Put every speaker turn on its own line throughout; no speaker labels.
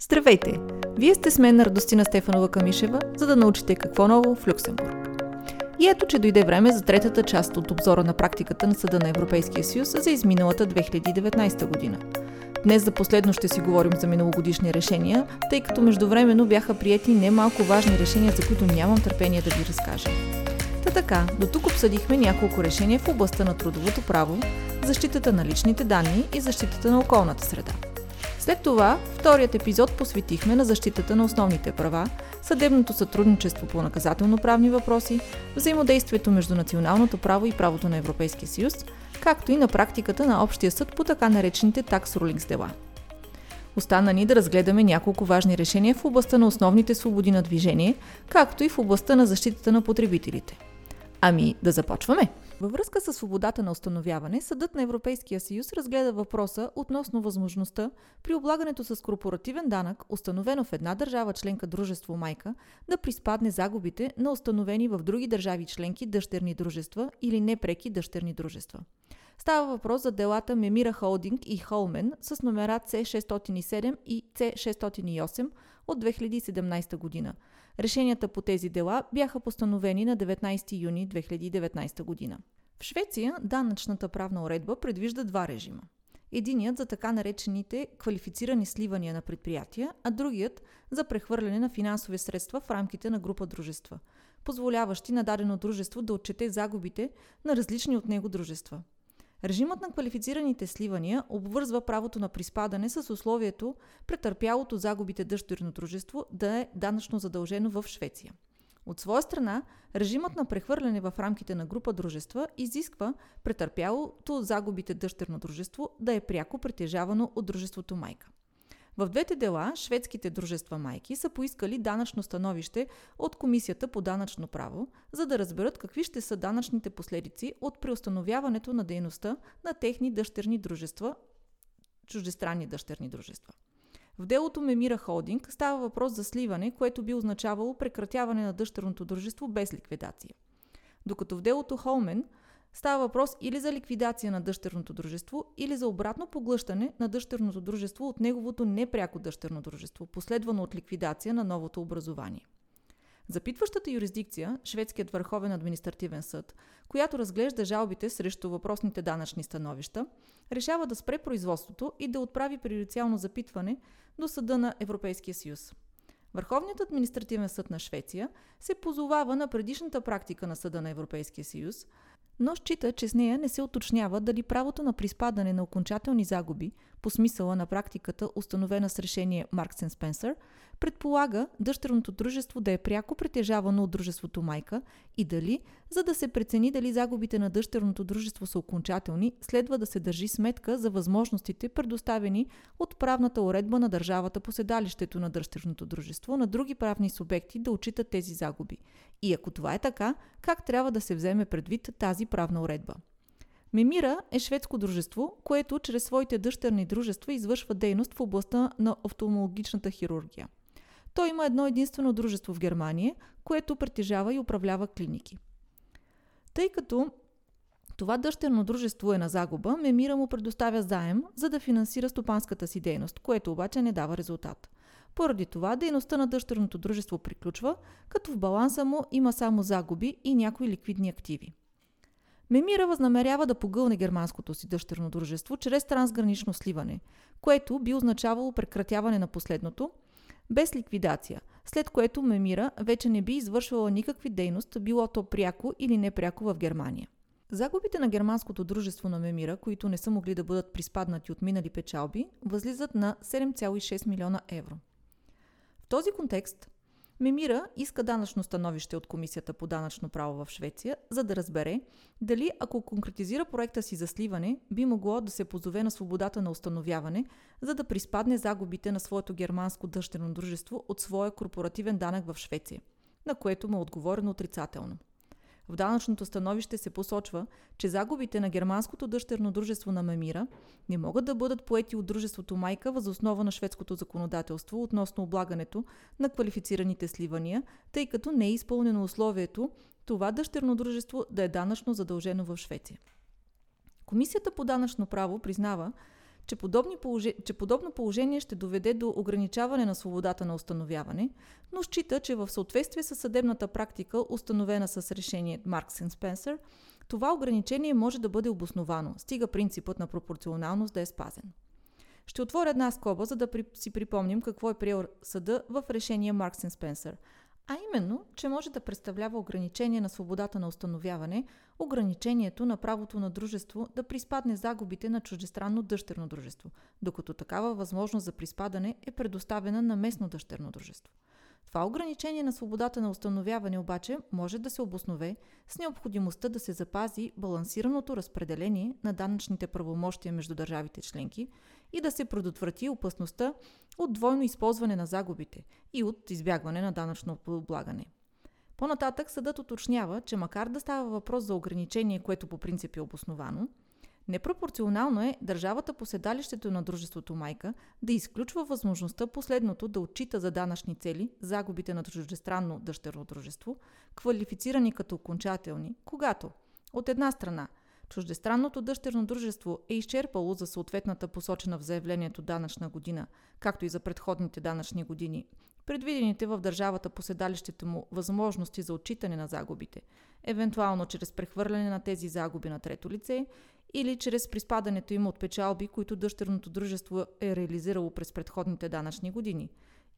Здравейте! Вие сте с мен Радостина Стефанова Камишева, за да научите какво ново в Люксембург. И ето, че дойде време за третата част от обзора на практиката на Съда на Европейския съюз за изминалата 2019 година. Днес за последно ще си говорим за миналогодишни решения, тъй като междувременно бяха приети немалко важни решения, за които нямам търпение да ви разкажа. Та така, до тук обсъдихме няколко решения в областта на трудовото право, защитата на личните данни и защитата на околната среда. След това, вторият епизод посветихме на защитата на основните права, съдебното сътрудничество по наказателно-правни въпроси, взаимодействието между националното право и правото на Европейския съюз, както и на практиката на Общия съд по така наречените такс рулингс дела. Остана ни да разгледаме няколко важни решения в областта на основните свободи на движение, както и в областта на защитата на потребителите. Ами, да започваме! Във връзка с свободата на установяване, Съдът на Европейския съюз разгледа въпроса относно възможността при облагането с корпоративен данък, установено в една държава членка дружество майка, да приспадне загубите на установени в други държави членки дъщерни дружества или непреки дъщерни дружества. Става въпрос за делата Мемира Холдинг и Холмен с номера C607 и C608 от 2017 година. Решенията по тези дела бяха постановени на 19 юни 2019 година. В Швеция данъчната правна уредба предвижда два режима. Единият за така наречените квалифицирани сливания на предприятия, а другият за прехвърляне на финансови средства в рамките на група дружества, позволяващи на дадено дружество да отчете загубите на различни от него дружества – Режимът на квалифицираните сливания обвързва правото на приспадане с условието претърпялото загубите дъщерно дружество да е данъчно задължено в Швеция. От своя страна, режимът на прехвърляне в рамките на група дружества изисква претърпялото загубите дъщерно дружество да е пряко притежавано от дружеството майка. В двете дела шведските дружества майки са поискали данъчно становище от Комисията по данъчно право, за да разберат какви ще са данъчните последици от преустановяването на дейността на техни дъщерни дружества, чуждестранни дъщерни дружества. В делото Мемира Холдинг става въпрос за сливане, което би означавало прекратяване на дъщерното дружество без ликвидация. Докато в делото Холмен – Става въпрос или за ликвидация на дъщерното дружество, или за обратно поглъщане на дъщерното дружество от неговото непряко дъщерно дружество, последвано от ликвидация на новото образование. Запитващата юрисдикция, Шведският върховен административен съд, която разглежда жалбите срещу въпросните данъчни становища, решава да спре производството и да отправи приорициално запитване до Съда на Европейския съюз. Върховният административен съд на Швеция се позовава на предишната практика на Съда на Европейския съюз, но счита, че с нея не се уточнява дали правото на приспадане на окончателни загуби по смисъла на практиката, установена с решение Марксен Спенсър, предполага дъщерното дружество да е пряко притежавано от дружеството майка и дали, за да се прецени дали загубите на дъщерното дружество са окончателни, следва да се държи сметка за възможностите, предоставени от правната уредба на държавата по седалището на дъщерното дружество на други правни субекти да отчитат тези загуби. И ако това е така, как трябва да се вземе предвид тази правна уредба? Мемира е шведско дружество, което чрез своите дъщерни дружества извършва дейност в областта на офталмологичната хирургия. Той има едно единствено дружество в Германия, което притежава и управлява клиники. Тъй като това дъщерно дружество е на загуба, Мемира му предоставя заем, за да финансира стопанската си дейност, което обаче не дава резултат. Поради това дейността на дъщерното дружество приключва, като в баланса му има само загуби и някои ликвидни активи. Мемира възнамерява да погълне германското си дъщерно дружество чрез трансгранично сливане, което би означавало прекратяване на последното, без ликвидация, след което Мемира вече не би извършвала никакви дейност, било то пряко или непряко в Германия. Загубите на германското дружество на Мемира, които не са могли да бъдат приспаднати от минали печалби, възлизат на 7,6 милиона евро. В този контекст Мемира иска данъчно становище от Комисията по данъчно право в Швеция, за да разбере дали ако конкретизира проекта си за сливане, би могло да се позове на свободата на установяване, за да приспадне загубите на своето германско дъщерно дружество от своя корпоративен данък в Швеция, на което му е отговорено отрицателно. В данъчното становище се посочва, че загубите на германското дъщерно дружество на Мемира не могат да бъдат поети от дружеството майка въз основа на шведското законодателство относно облагането на квалифицираните сливания, тъй като не е изпълнено условието това дъщерно дружество да е данъчно задължено в Швеция. Комисията по данъчно право признава, че, подобни положи... че подобно положение ще доведе до ограничаване на свободата на установяване, но счита, че в съответствие с съдебната практика, установена с решение Маркс и Спенсър, това ограничение може да бъде обосновано, стига принципът на пропорционалност да е спазен. Ще отворя една скоба, за да при... си припомним какво е приел съда в решение Маркс и Спенсър, а именно, че може да представлява ограничение на свободата на установяване, ограничението на правото на дружество да приспадне загубите на чуждестранно дъщерно дружество, докато такава възможност за приспадане е предоставена на местно дъщерно дружество. Това ограничение на свободата на установяване обаче може да се обоснове с необходимостта да се запази балансираното разпределение на данъчните правомощия между държавите членки и да се предотврати опасността от двойно използване на загубите и от избягване на данъчно облагане. По-нататък съдът уточнява, че макар да става въпрос за ограничение, което по принцип е обосновано, Непропорционално е държавата по седалището на дружеството майка да изключва възможността последното да отчита за данъчни цели загубите на чуждестранно дъщерно дружество, квалифицирани като окончателни, когато от една страна чуждестранното дъщерно дружество е изчерпало за съответната посочена в заявлението данъчна година, както и за предходните данъчни години, предвидените в държавата по седалището му възможности за отчитане на загубите, евентуално чрез прехвърляне на тези загуби на трето лице или чрез приспадането им от печалби, които дъщерното дружество е реализирало през предходните данъчни години.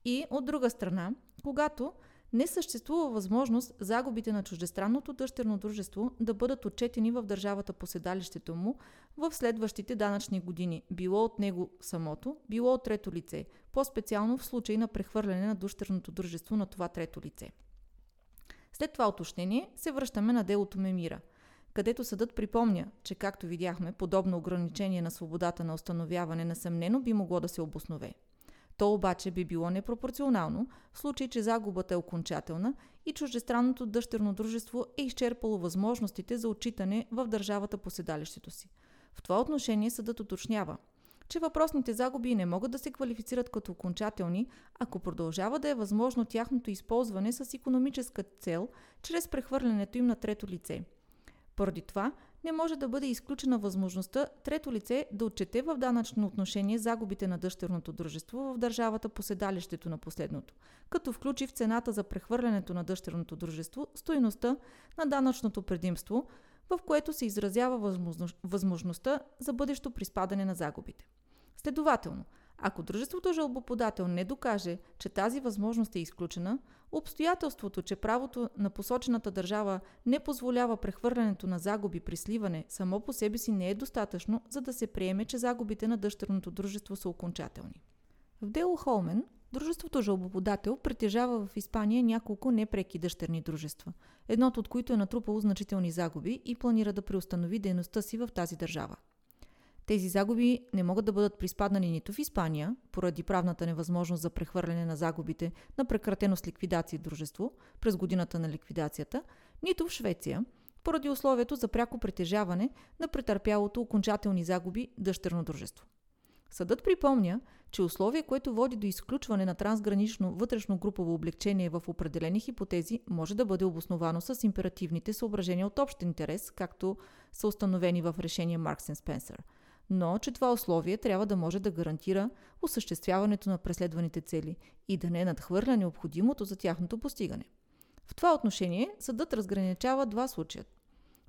И от друга страна, когато не съществува възможност загубите на чуждестранното дъщерно дружество да бъдат отчетени в държавата по седалището му в следващите данъчни години, било от него самото, било от трето лице, по-специално в случай на прехвърляне на дъщерното дружество на това трето лице. След това уточнение се връщаме на делото Мемира – където съдът припомня, че както видяхме, подобно ограничение на свободата на установяване несъмнено би могло да се обоснове. То обаче би било непропорционално, в случай, че загубата е окончателна и чуждестранното дъщерно дружество е изчерпало възможностите за отчитане в държавата по седалището си. В това отношение съдът уточнява, че въпросните загуби не могат да се квалифицират като окончателни, ако продължава да е възможно тяхното използване с економическа цел, чрез прехвърлянето им на трето лице – поради това не може да бъде изключена възможността трето лице да отчете в данъчно отношение загубите на дъщерното дружество в държавата по седалището на последното, като включи в цената за прехвърлянето на дъщерното дружество стоеността на данъчното предимство, в което се изразява възможността за бъдещо приспадане на загубите. Следователно, ако дружеството жалбоподател не докаже, че тази възможност е изключена, обстоятелството, че правото на посочената държава не позволява прехвърлянето на загуби при сливане, само по себе си не е достатъчно, за да се приеме, че загубите на дъщерното дружество са окончателни. В дело Холмен, дружеството жалбоподател притежава в Испания няколко непреки дъщерни дружества, едното от които е натрупало значителни загуби и планира да преустанови дейността си в тази държава. Тези загуби не могат да бъдат приспаднани нито в Испания, поради правната невъзможност за прехвърляне на загубите на прекратено с ликвидация дружество през годината на ликвидацията, нито в Швеция, поради условието за пряко притежаване на претърпялото окончателни загуби дъщерно дружество. Съдът припомня, че условие, което води до изключване на трансгранично вътрешно групово облегчение в определени хипотези, може да бъде обосновано с императивните съображения от общ интерес, както са установени в решение Маркс Спенсър – но че това условие трябва да може да гарантира осъществяването на преследваните цели и да не надхвърля необходимото за тяхното постигане. В това отношение съдът разграничава два случая.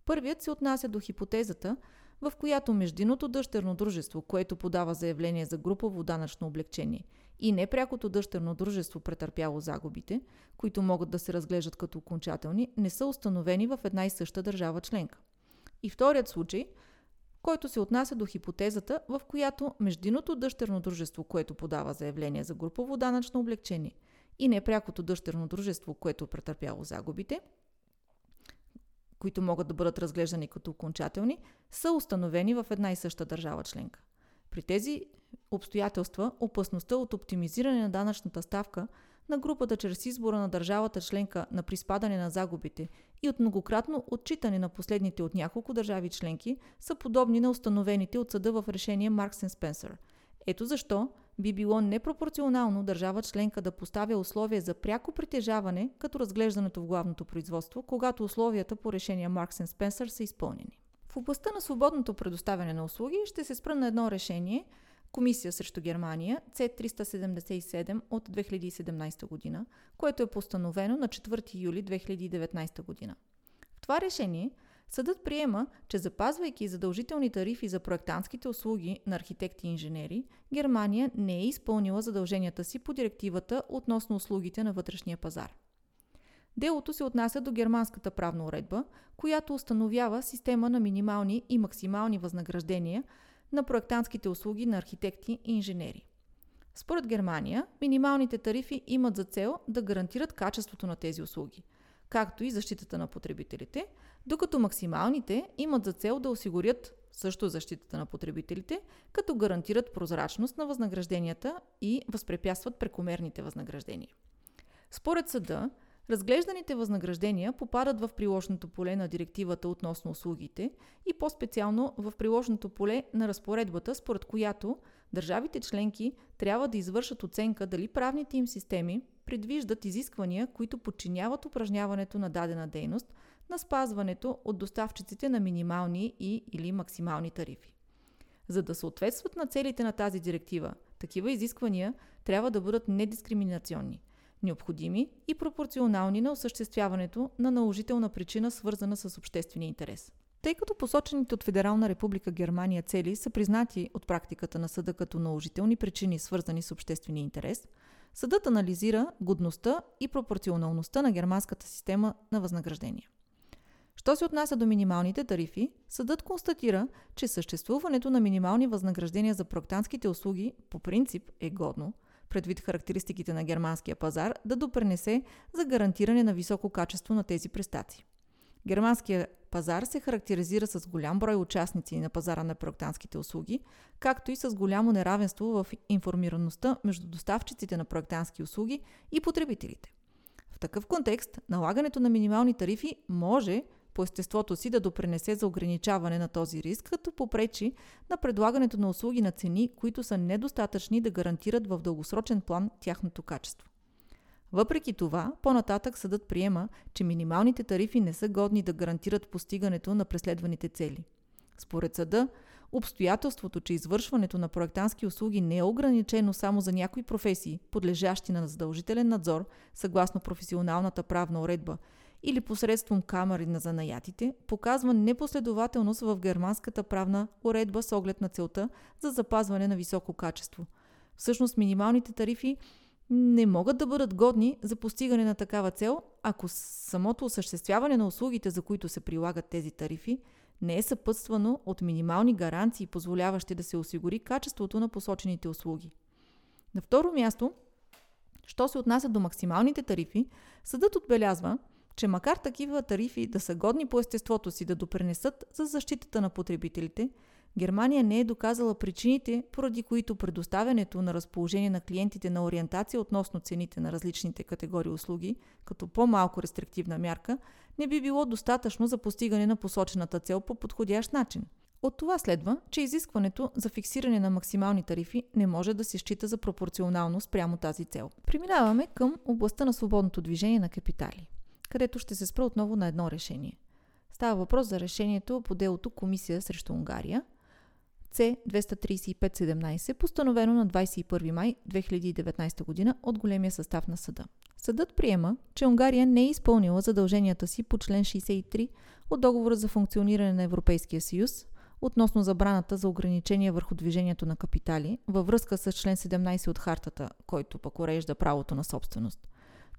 Първият се отнася до хипотезата, в която междиното дъщерно дружество, което подава заявление за групово данъчно облегчение и непрякото дъщерно дружество претърпяло загубите, които могат да се разглеждат като окончателни, не са установени в една и съща държава членка. И вторият случай – който се отнася до хипотезата, в която междиното дъщерно дружество, което подава заявление за групово данъчно облегчение и непрякото дъщерно дружество, което претърпяло загубите, които могат да бъдат разглеждани като окончателни, са установени в една и съща държава членка. При тези обстоятелства опасността от оптимизиране на данъчната ставка на групата чрез избора на държавата членка на приспадане на загубите и от многократно отчитане на последните от няколко държави членки са подобни на установените от съда в решение Маркс Спенсър. Ето защо би било непропорционално държава членка да поставя условия за пряко притежаване като разглеждането в главното производство, когато условията по решение Маркс Спенсър са изпълнени. В областта на свободното предоставяне на услуги ще се спра на едно решение – Комисия срещу Германия C377 от 2017 година, което е постановено на 4 юли 2019 година. В това решение съдът приема, че запазвайки задължителни тарифи за проектантските услуги на архитекти и инженери, Германия не е изпълнила задълженията си по директивата относно услугите на вътрешния пазар. Делото се отнася до германската правна уредба, която установява система на минимални и максимални възнаграждения на проектантските услуги на архитекти и инженери. Според Германия, минималните тарифи имат за цел да гарантират качеството на тези услуги, както и защитата на потребителите, докато максималните имат за цел да осигурят също защитата на потребителите, като гарантират прозрачност на възнагражденията и възпрепятстват прекомерните възнаграждения. Според съда, Разглежданите възнаграждения попадат в приложното поле на директивата относно услугите и по-специално в приложното поле на разпоредбата, според която държавите членки трябва да извършат оценка дали правните им системи предвиждат изисквания, които подчиняват упражняването на дадена дейност на спазването от доставчиците на минимални и или максимални тарифи. За да съответстват на целите на тази директива, такива изисквания трябва да бъдат недискриминационни – необходими и пропорционални на осъществяването на наложителна причина, свързана с обществения интерес. Тъй като посочените от Федерална република Германия цели са признати от практиката на съда като наложителни причини, свързани с обществения интерес, съдът анализира годността и пропорционалността на германската система на възнаграждения. Що се отнася до минималните тарифи, съдът констатира, че съществуването на минимални възнаграждения за проектантските услуги по принцип е годно – предвид характеристиките на германския пазар, да допренесе за гарантиране на високо качество на тези престации. Германския пазар се характеризира с голям брой участници на пазара на проектантските услуги, както и с голямо неравенство в информираността между доставчиците на проектантски услуги и потребителите. В такъв контекст, налагането на минимални тарифи може по естеството си да допренесе за ограничаване на този риск, като попречи на предлагането на услуги на цени, които са недостатъчни да гарантират в дългосрочен план тяхното качество. Въпреки това, по-нататък съдът приема, че минималните тарифи не са годни да гарантират постигането на преследваните цели. Според съда, обстоятелството, че извършването на проектантски услуги не е ограничено само за някои професии, подлежащи на задължителен надзор, съгласно професионалната правна уредба, или посредством камери на занаятите, показва непоследователност в германската правна уредба с оглед на целта за запазване на високо качество. Всъщност минималните тарифи не могат да бъдат годни за постигане на такава цел, ако самото осъществяване на услугите, за които се прилагат тези тарифи, не е съпътствано от минимални гаранции, позволяващи да се осигури качеството на посочените услуги. На второ място, що се отнася до максималните тарифи, съдът отбелязва, че макар такива тарифи да са годни по естеството си да допренесат за защитата на потребителите, Германия не е доказала причините, поради които предоставянето на разположение на клиентите на ориентация относно цените на различните категории услуги, като по-малко рестриктивна мярка, не би било достатъчно за постигане на посочената цел по подходящ начин. От това следва, че изискването за фиксиране на максимални тарифи не може да се счита за пропорционално спрямо тази цел. Преминаваме към областта на свободното движение на капитали където ще се спра отново на едно решение. Става въпрос за решението по делото Комисия срещу Унгария C23517, постановено на 21 май 2019 година от големия състав на съда. Съдът приема, че Унгария не е изпълнила задълженията си по член 63 от договора за функциониране на Европейския съюз относно забраната за ограничение върху движението на капитали във връзка с член 17 от хартата, който пък урежда правото на собственост.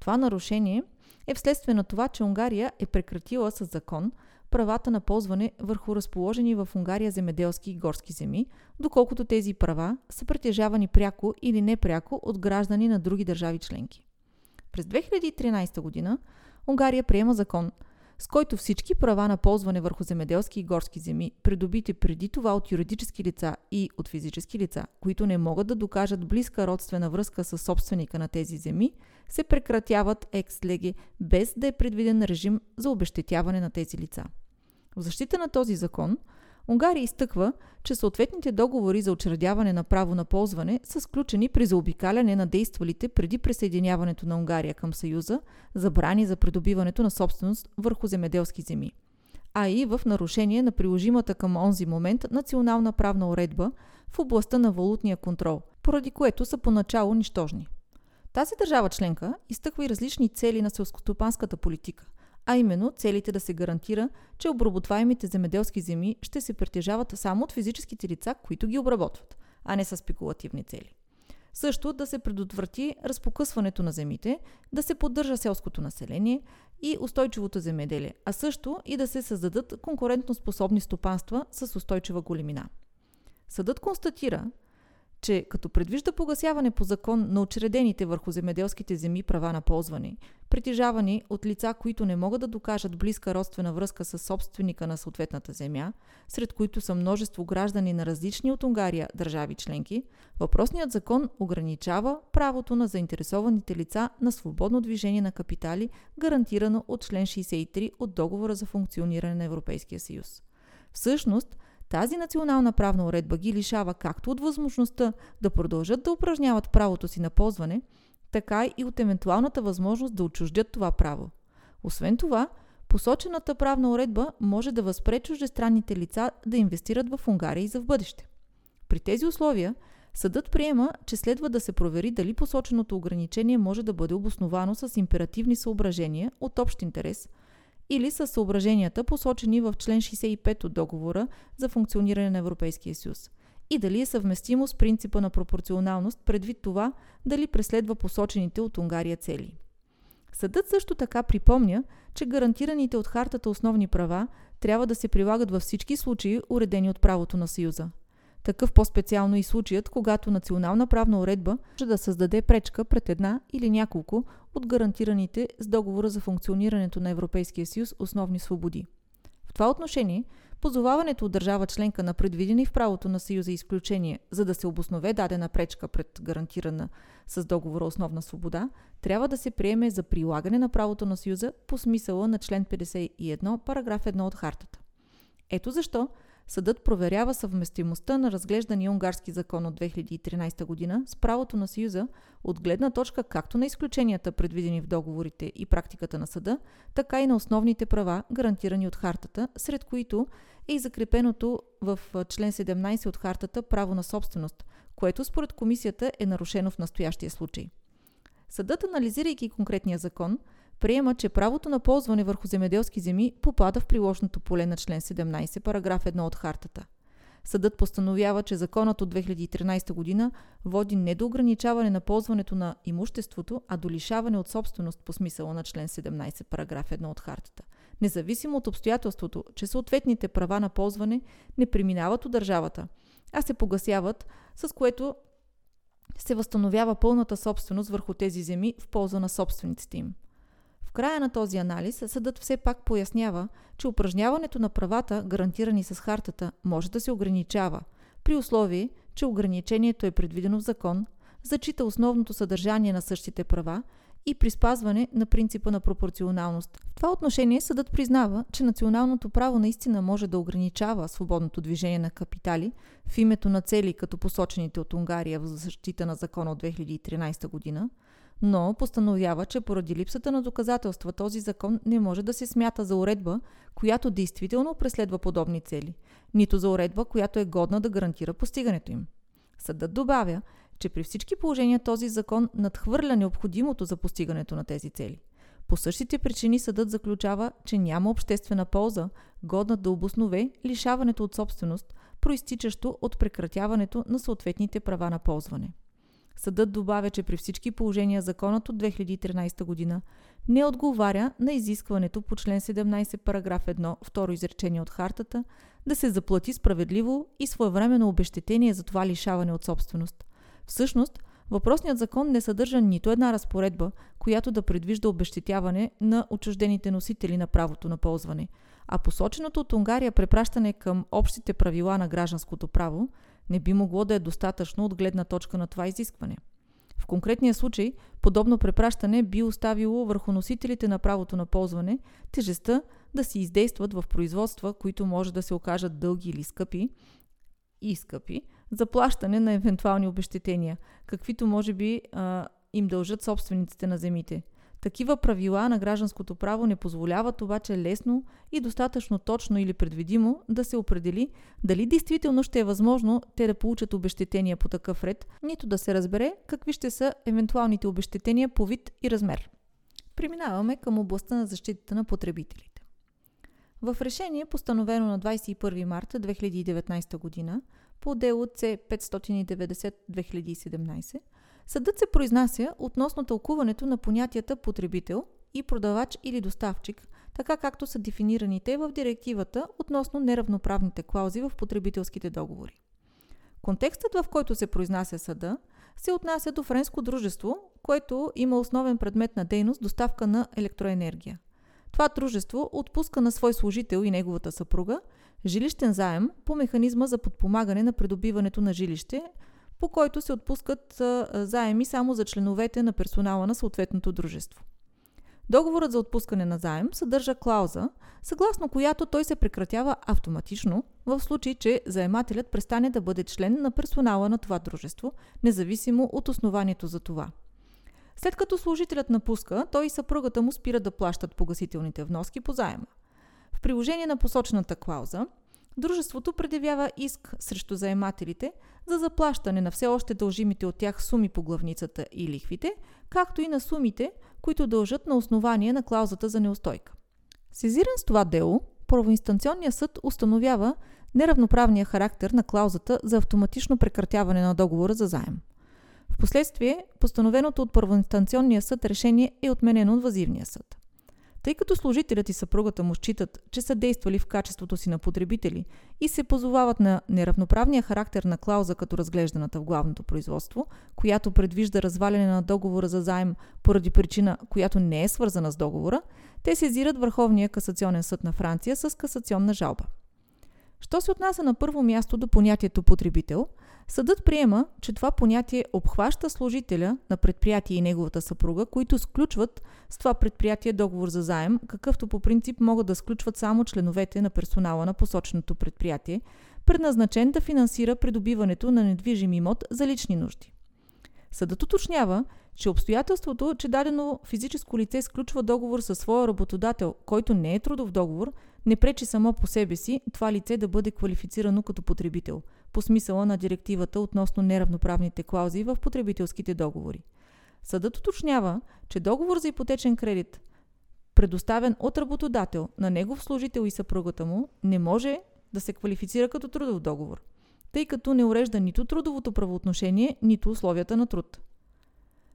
Това нарушение е вследствие на това, че Унгария е прекратила с закон правата на ползване върху разположени в Унгария земеделски и горски земи, доколкото тези права са притежавани пряко или непряко от граждани на други държави членки. През 2013 година Унгария приема закон – с който всички права на ползване върху земеделски и горски земи, придобити преди това от юридически лица и от физически лица, които не могат да докажат близка родствена връзка с собственика на тези земи, се прекратяват екс-леги, без да е предвиден режим за обещетяване на тези лица. В защита на този закон – Унгария изтъква, че съответните договори за учредяване на право на ползване са сключени при заобикаляне на действалите преди присъединяването на Унгария към Съюза забрани за придобиването на собственост върху земеделски земи, а и в нарушение на приложимата към онзи момент национална правна уредба, в областта на валутния контрол, поради което са поначало нищожни. Тази държава членка изтъква и различни цели на селскостопанската политика, а именно целите да се гарантира, че обработваемите земеделски земи ще се притежават само от физическите лица, които ги обработват, а не с спекулативни цели. Също да се предотврати разпокъсването на земите, да се поддържа селското население и устойчивото земеделие, а също и да се създадат конкурентно способни стопанства с устойчива големина. Съдът констатира, че като предвижда погасяване по закон на учредените върху земеделските земи права на ползване, притежавани от лица, които не могат да докажат близка родствена връзка с собственика на съответната земя, сред които са множество граждани на различни от Унгария държави членки, въпросният закон ограничава правото на заинтересованите лица на свободно движение на капитали, гарантирано от член 63 от Договора за функциониране на Европейския съюз. Всъщност, тази национална правна уредба ги лишава както от възможността да продължат да упражняват правото си на ползване, така и от евентуалната възможност да отчуждят това право. Освен това, посочената правна уредба може да възпре чуждестранните лица да инвестират в Унгария и за в бъдеще. При тези условия, съдът приема, че следва да се провери дали посоченото ограничение може да бъде обосновано с императивни съображения от общ интерес – или с съображенията, посочени в член 65 от договора за функциониране на Европейския съюз и дали е съвместимо с принципа на пропорционалност предвид това дали преследва посочените от Унгария цели. Съдът също така припомня, че гарантираните от хартата основни права трябва да се прилагат във всички случаи, уредени от правото на Съюза. Такъв по-специално и случаят, когато национална правна уредба може да създаде пречка пред една или няколко от гарантираните с договора за функционирането на Европейския съюз основни свободи. В това отношение, позоваването от държава членка на предвидени в правото на Съюза изключение, за да се обоснове дадена пречка пред гарантирана с договора основна свобода, трябва да се приеме за прилагане на правото на Съюза по смисъла на член 51, параграф 1 от хартата. Ето защо Съдът проверява съвместимостта на разглеждания унгарски закон от 2013 година с правото на Съюза от гледна точка както на изключенията, предвидени в договорите и практиката на съда, така и на основните права, гарантирани от хартата, сред които е и закрепеното в член 17 от хартата право на собственост, което според комисията е нарушено в настоящия случай. Съдът, анализирайки конкретния закон, приема, че правото на ползване върху земеделски земи попада в приложното поле на член 17, параграф 1 от хартата. Съдът постановява, че законът от 2013 година води не до ограничаване на ползването на имуществото, а до лишаване от собственост по смисъла на член 17, параграф 1 от хартата. Независимо от обстоятелството, че съответните права на ползване не преминават от държавата, а се погасяват, с което се възстановява пълната собственост върху тези земи в полза на собствениците им. В края на този анализ съдът все пак пояснява, че упражняването на правата, гарантирани с хартата, може да се ограничава, при условие, че ограничението е предвидено в закон, зачита основното съдържание на същите права и при спазване на принципа на пропорционалност. В това отношение съдът признава, че националното право наистина може да ограничава свободното движение на капитали в името на цели като посочените от Унгария в защита на закона от 2013 година, но постановява, че поради липсата на доказателства този закон не може да се смята за уредба, която действително преследва подобни цели, нито за уредба, която е годна да гарантира постигането им. Съдът добавя, че при всички положения този закон надхвърля необходимото за постигането на тези цели. По същите причини съдът заключава, че няма обществена полза, годна да обоснове лишаването от собственост, проистичащо от прекратяването на съответните права на ползване. Съдът добавя, че при всички положения законът от 2013 година не отговаря на изискването по член 17 параграф 1, второ изречение от хартата, да се заплати справедливо и своевременно обещетение за това лишаване от собственост. Всъщност, въпросният закон не съдържа нито една разпоредба, която да предвижда обещетяване на отчуждените носители на правото на ползване, а посоченото от Унгария препращане към общите правила на гражданското право – не би могло да е достатъчно от гледна точка на това изискване. В конкретния случай, подобно препращане би оставило върху носителите на правото на ползване тежестта да си издействат в производства, които може да се окажат дълги или скъпи, и скъпи, за плащане на евентуални обещетения, каквито може би а, им дължат собствениците на земите. Такива правила на гражданското право не позволяват обаче лесно и достатъчно точно или предвидимо да се определи дали действително ще е възможно те да получат обещетения по такъв ред, нито да се разбере какви ще са евентуалните обещетения по вид и размер. Преминаваме към областта на защитата на потребителите. В решение, постановено на 21 марта 2019 г. по дело C590-2017, Съдът се произнася относно тълкуването на понятията потребител и продавач или доставчик, така както са дефинираните в директивата относно неравноправните клаузи в потребителските договори. Контекстът, в който се произнася съда, се отнася до френско дружество, което има основен предмет на дейност доставка на електроенергия. Това дружество отпуска на свой служител и неговата съпруга жилищен заем по механизма за подпомагане на придобиването на жилище по който се отпускат заеми само за членовете на персонала на съответното дружество. Договорът за отпускане на заем съдържа клауза, съгласно която той се прекратява автоматично в случай, че заемателят престане да бъде член на персонала на това дружество, независимо от основанието за това. След като служителят напуска, той и съпругата му спира да плащат погасителните вноски по заема. В приложение на посочената клауза, дружеството предявява иск срещу заемателите за заплащане на все още дължимите от тях суми по главницата и лихвите, както и на сумите, които дължат на основание на клаузата за неустойка. Сезиран с това дело, първоинстанционният съд установява неравноправния характер на клаузата за автоматично прекратяване на договора за заем. Впоследствие, постановеното от първоинстанционния съд решение е отменено от възивния съд. Тъй като служителят и съпругата му считат, че са действали в качеството си на потребители и се позовават на неравноправния характер на клауза като разглежданата в главното производство, която предвижда разваляне на договора за заем поради причина, която не е свързана с договора, те сезират Върховния касационен съд на Франция с касационна жалба. Що се отнася на първо място до понятието потребител – Съдът приема, че това понятие обхваща служителя на предприятие и неговата съпруга, които сключват с това предприятие договор за заем, какъвто по принцип могат да сключват само членовете на персонала на посоченото предприятие, предназначен да финансира придобиването на недвижим имот за лични нужди. Съдът уточнява, че обстоятелството, че дадено физическо лице сключва договор със своя работодател, който не е трудов договор, не пречи само по себе си това лице да бъде квалифицирано като потребител, по смисъла на директивата относно неравноправните клаузи в потребителските договори. Съдът уточнява, че договор за ипотечен кредит, предоставен от работодател на негов служител и съпругата му, не може да се квалифицира като трудов договор, тъй като не урежда нито трудовото правоотношение, нито условията на труд.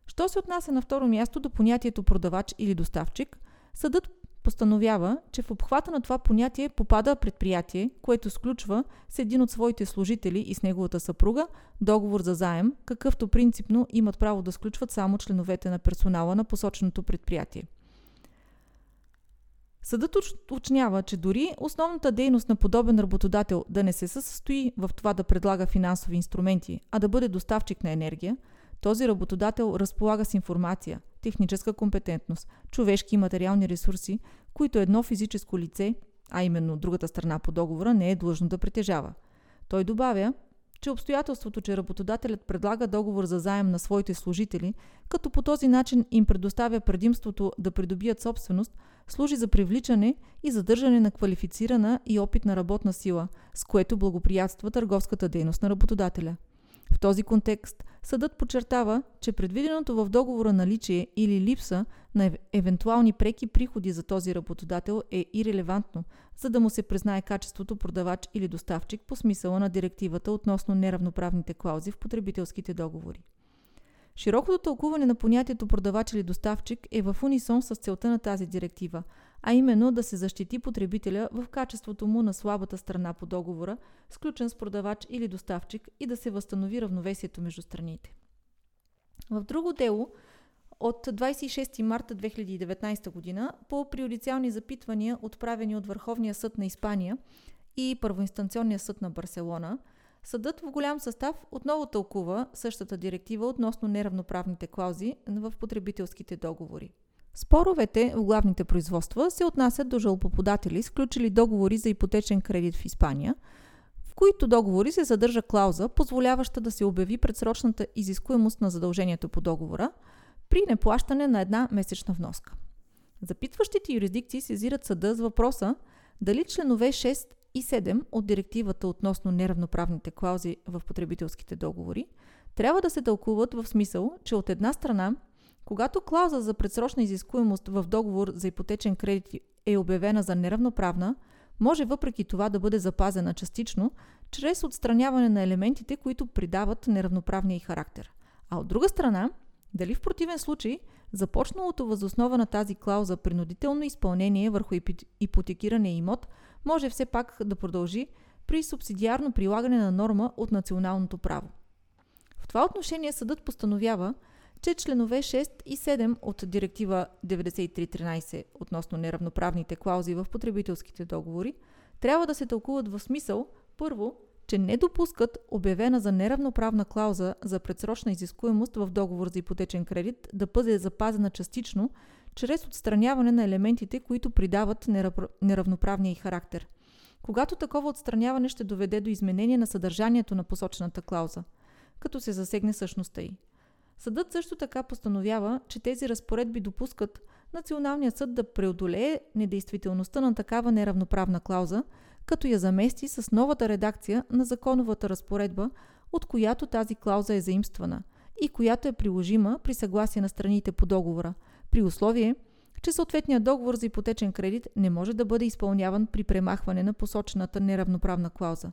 Що се отнася на второ място до понятието продавач или доставчик, съдът постановява, че в обхвата на това понятие попада предприятие, което сключва с един от своите служители и с неговата съпруга договор за заем, какъвто принципно имат право да сключват само членовете на персонала на посоченото предприятие. Съдът уточнява, че дори основната дейност на подобен работодател да не се състои в това да предлага финансови инструменти, а да бъде доставчик на енергия – този работодател разполага с информация, техническа компетентност, човешки и материални ресурси, които едно физическо лице, а именно другата страна по договора, не е длъжно да притежава. Той добавя, че обстоятелството, че работодателят предлага договор за заем на своите служители, като по този начин им предоставя предимството да придобият собственост, служи за привличане и задържане на квалифицирана и опитна работна сила, с което благоприятства търговската дейност на работодателя. В този контекст съдът подчертава, че предвиденото в договора наличие или липса на евентуални преки приходи за този работодател е ирелевантно, за да му се признае качеството продавач или доставчик по смисъла на директивата относно неравноправните клаузи в потребителските договори. Широкото тълкуване на понятието продавач или доставчик е в унисон с целта на тази директива, а именно да се защити потребителя в качеството му на слабата страна по договора, сключен с продавач или доставчик и да се възстанови равновесието между страните. В друго дело от 26 марта 2019 година по приоритетни запитвания, отправени от Върховния съд на Испания и Първоинстанционния съд на Барселона – Съдът в голям състав отново тълкува същата директива относно неравноправните клаузи в потребителските договори. Споровете в главните производства се отнасят до жалбоподатели, сключили договори за ипотечен кредит в Испания, в които договори се съдържа клауза, позволяваща да се обяви предсрочната изискуемост на задължението по договора, при неплащане на една месечна вноска. Запитващите юрисдикции сезират съда с въпроса дали членове 6 и 7 от директивата относно неравноправните клаузи в потребителските договори трябва да се тълкуват в смисъл, че от една страна, когато клауза за предсрочна изискуемост в договор за ипотечен кредит е обявена за неравноправна, може въпреки това да бъде запазена частично, чрез отстраняване на елементите, които придават неравноправния характер. А от друга страна, дали в противен случай започналото възоснова на тази клауза принудително изпълнение върху ипотекирания имот може все пак да продължи при субсидиарно прилагане на норма от националното право. В това отношение съдът постановява, че членове 6 и 7 от директива 9313 относно неравноправните клаузи в потребителските договори трябва да се тълкуват в смисъл, първо, че не допускат обявена за неравноправна клауза за предсрочна изискуемост в договор за ипотечен кредит да бъде запазена частично, чрез отстраняване на елементите, които придават неравноправния и характер. Когато такова отстраняване ще доведе до изменение на съдържанието на посочената клауза, като се засегне същността й. Съдът също така постановява, че тези разпоредби допускат Националният съд да преодолее недействителността на такава неравноправна клауза, като я замести с новата редакция на законовата разпоредба, от която тази клауза е заимствана и която е приложима при съгласие на страните по договора, при условие, че съответният договор за ипотечен кредит не може да бъде изпълняван при премахване на посочената неравноправна клауза.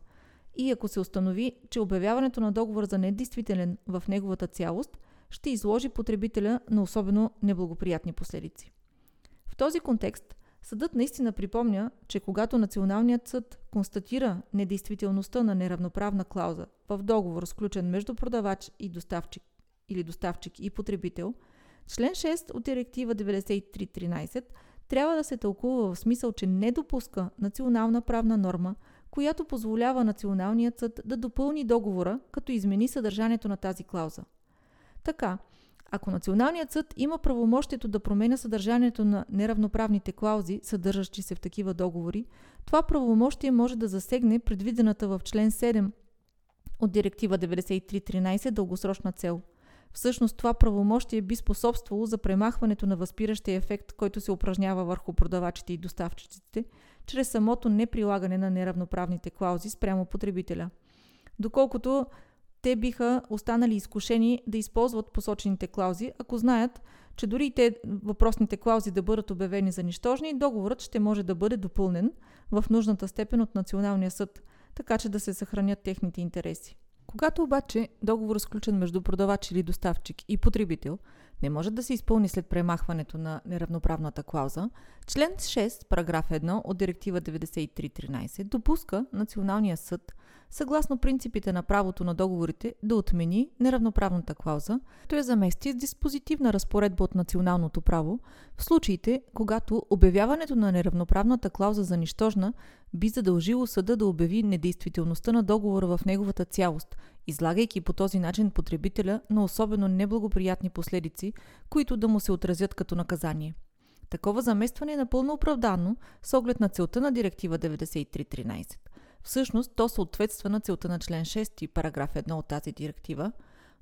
И ако се установи, че обявяването на договор за недействителен в неговата цялост ще изложи потребителя на особено неблагоприятни последици. В този контекст Съдът наистина припомня, че когато Националният съд констатира недействителността на неравноправна клауза в договор, сключен между продавач и доставчик или доставчик и потребител, член 6 от директива 9313 трябва да се тълкува в смисъл, че не допуска национална правна норма, която позволява Националният съд да допълни договора, като измени съдържанието на тази клауза. Така, ако Националният съд има правомощието да променя съдържанието на неравноправните клаузи, съдържащи се в такива договори, това правомощие може да засегне предвидената в член 7 от Директива 9313 дългосрочна цел. Всъщност това правомощие би способствало за премахването на възпиращия ефект, който се упражнява върху продавачите и доставчиците, чрез самото неприлагане на неравноправните клаузи спрямо потребителя. Доколкото те биха останали изкушени да използват посочените клаузи, ако знаят, че дори и те въпросните клаузи да бъдат обявени за нищожни, договорът ще може да бъде допълнен в нужната степен от Националния съд, така че да се съхранят техните интереси. Когато обаче договор е сключен между продавач или доставчик и потребител не може да се изпълни след премахването на неравноправната клауза, член 6, параграф 1 от Директива 9313 допуска Националния съд съгласно принципите на правото на договорите, да отмени неравноправната клауза, то я замести с диспозитивна разпоредба от националното право. В случаите, когато обявяването на неравноправната клауза за нищожна би задължило съда да обяви недействителността на договора в неговата цялост, излагайки по този начин потребителя на особено неблагоприятни последици, които да му се отразят като наказание. Такова заместване е напълно оправдано с оглед на целта на директива 9313. Всъщност, то съответства на целта на член 6, параграф 1 от тази директива,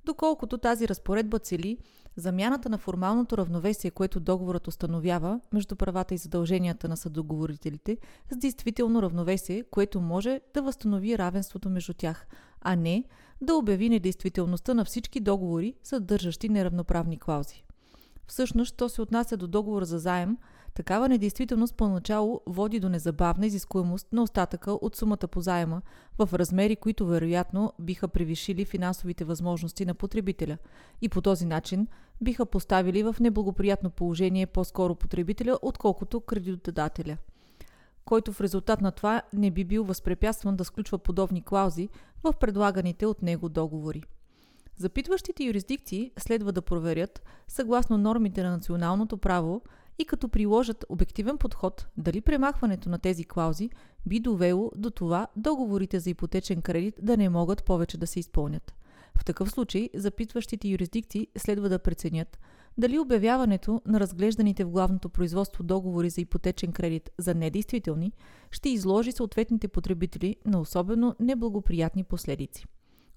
доколкото тази разпоредба цели замяната на формалното равновесие, което договорът установява между правата и задълженията на съдоговорителите, с действително равновесие, което може да възстанови равенството между тях, а не да обяви недействителността на всички договори, съдържащи неравноправни клаузи. Всъщност, то се отнася до договор за заем – Такава недействителност поначало води до незабавна изискуемост на остатъка от сумата по заема в размери, които вероятно биха превишили финансовите възможности на потребителя и по този начин биха поставили в неблагоприятно положение по-скоро потребителя, отколкото кредитодателя който в резултат на това не би бил възпрепятстван да сключва подобни клаузи в предлаганите от него договори. Запитващите юрисдикции следва да проверят, съгласно нормите на националното право, и като приложат обективен подход, дали премахването на тези клаузи би довело до това договорите за ипотечен кредит да не могат повече да се изпълнят. В такъв случай запитващите юрисдикции следва да преценят дали обявяването на разглежданите в главното производство договори за ипотечен кредит за недействителни ще изложи съответните потребители на особено неблагоприятни последици.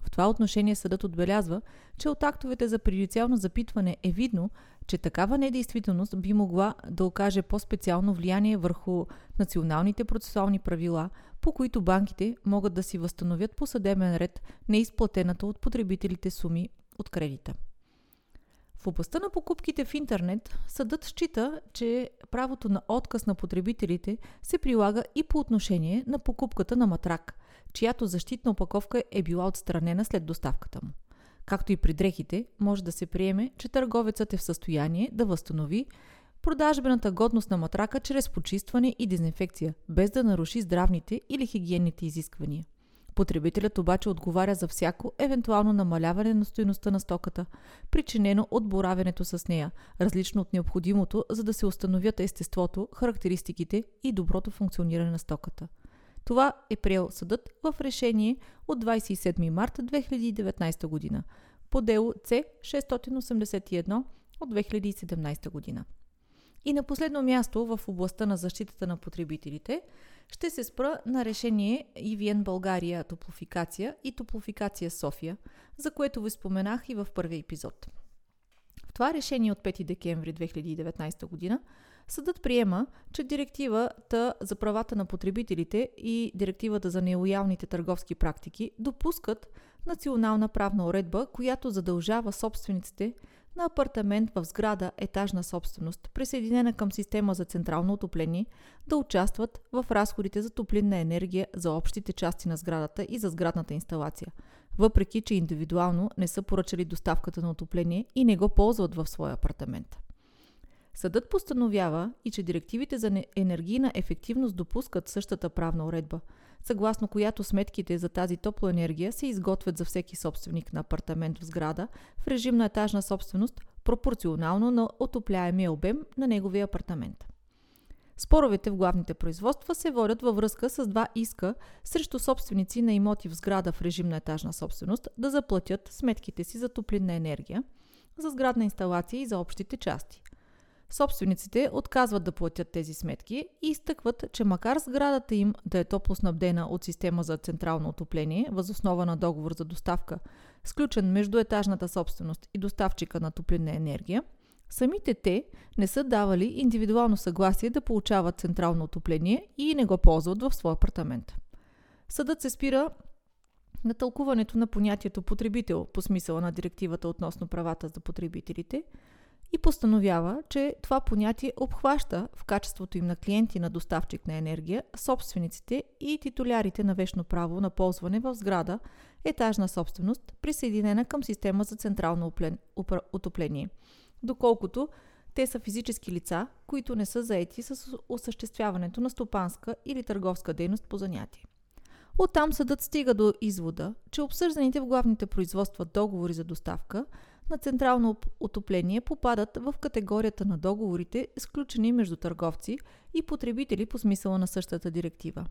В това отношение съдът отбелязва, че от актовете за приюдициално запитване е видно, че такава недействителност би могла да окаже по-специално влияние върху националните процесуални правила, по които банките могат да си възстановят по съдебен ред неизплатената от потребителите суми от кредита. В областта на покупките в интернет, съдът счита, че правото на отказ на потребителите се прилага и по отношение на покупката на матрак, чиято защитна опаковка е била отстранена след доставката му. Както и при дрехите, може да се приеме, че търговецът е в състояние да възстанови продажбената годност на матрака чрез почистване и дезинфекция, без да наруши здравните или хигиенните изисквания. Потребителят обаче отговаря за всяко евентуално намаляване на стоеността на стоката, причинено от боравенето с нея, различно от необходимото, за да се установят естеството, характеристиките и доброто функциониране на стоката. Това е приел съдът в решение от 27 марта 2019 година по дело C681 от 2017 година. И на последно място в областта на защитата на потребителите ще се спра на решение EVN България Топлофикация и Топлофикация София, за което ви споменах и в първия епизод. В това решение от 5 декември 2019 година съдът приема, че директивата за правата на потребителите и директивата за нелоялните търговски практики допускат национална правна уредба, която задължава собствениците на апартамент в сграда етажна собственост, присъединена към система за централно отопление, да участват в разходите за топлинна енергия за общите части на сградата и за сградната инсталация, въпреки че индивидуално не са поръчали доставката на отопление и не го ползват в своя апартамент. Съдът постановява и че директивите за енергийна ефективност допускат същата правна уредба – съгласно която сметките за тази топлоенергия се изготвят за всеки собственик на апартамент в сграда в режим на етажна собственост, пропорционално на отопляемия обем на неговия апартамент. Споровете в главните производства се водят във връзка с два иска срещу собственици на имоти в сграда в режим на етажна собственост да заплатят сметките си за топлинна енергия, за сградна инсталация и за общите части. Собствениците отказват да платят тези сметки и изтъкват, че макар сградата им да е топлоснабдена от система за централно отопление, възоснова на договор за доставка, сключен между етажната собственост и доставчика на топлинна енергия, самите те не са давали индивидуално съгласие да получават централно отопление и не го ползват в своя апартамент. Съдът се спира на тълкуването на понятието потребител по смисъла на директивата относно правата за потребителите – и постановява, че това понятие обхваща в качеството им на клиенти на доставчик на енергия собствениците и титулярите на вечно право на ползване в сграда етажна собственост, присъединена към система за централно отопление, доколкото те са физически лица, които не са заети с осъществяването на стопанска или търговска дейност по занятие. Оттам съдът стига до извода, че обсъжданите в главните производства договори за доставка – на централно отопление попадат в категорията на договорите, сключени между търговци и потребители по смисъла на същата директива.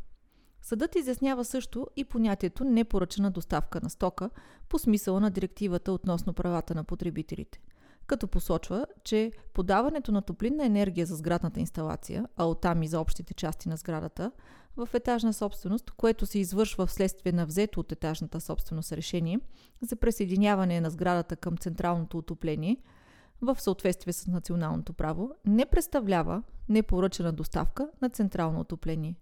Съдът изяснява също и понятието непоръчена доставка на стока по смисъла на директивата относно правата на потребителите – като посочва, че подаването на топлинна енергия за сградната инсталация, а оттам и за общите части на сградата, в етажна собственост, което се извършва вследствие на взето от етажната собственост решение за присъединяване на сградата към централното отопление в съответствие с националното право, не представлява непоръчена доставка на централно отопление.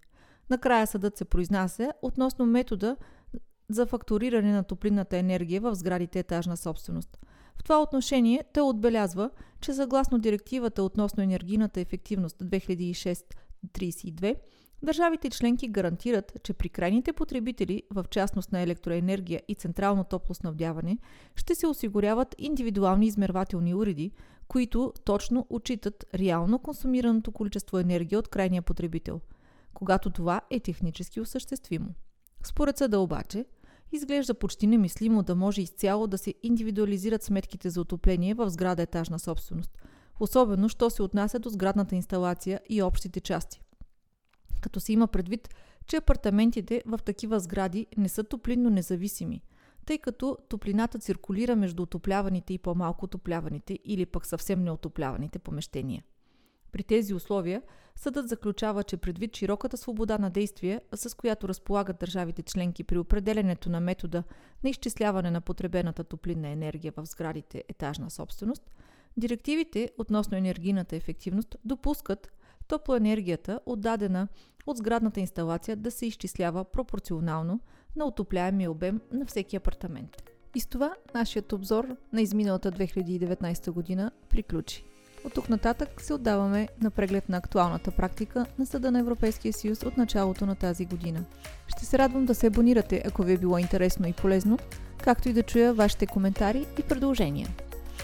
Накрая съдът се произнася относно метода за фактуриране на топлинната енергия в сградите етажна собственост – в това отношение той отбелязва, че съгласно директивата относно енергийната ефективност 2006-32, държавите членки гарантират, че при крайните потребители, в частност на електроенергия и централно топло снабдяване, ще се осигуряват индивидуални измервателни уреди, които точно отчитат реално консумираното количество енергия от крайния потребител, когато това е технически осъществимо. Според съда обаче, Изглежда почти немислимо да може изцяло да се индивидуализират сметките за отопление в сграда етажна собственост, особено що се отнася до сградната инсталация и общите части. Като се има предвид, че апартаментите в такива сгради не са топлинно независими, тъй като топлината циркулира между отопляваните и по-малко отопляваните или пък съвсем неотопляваните помещения. При тези условия съдът заключава, че предвид широката свобода на действие, с която разполагат държавите членки при определенето на метода на изчисляване на потребената топлинна енергия в сградите етажна собственост, директивите относно енергийната ефективност допускат топлоенергията, отдадена от сградната инсталация, да се изчислява пропорционално на отопляемия обем на всеки апартамент. И с това нашият обзор на изминалата 2019 година приключи. От тук нататък се отдаваме на преглед на актуалната практика на Съда на Европейския съюз от началото на тази година. Ще се радвам да се абонирате, ако ви е било интересно и полезно, както и да чуя вашите коментари и предложения.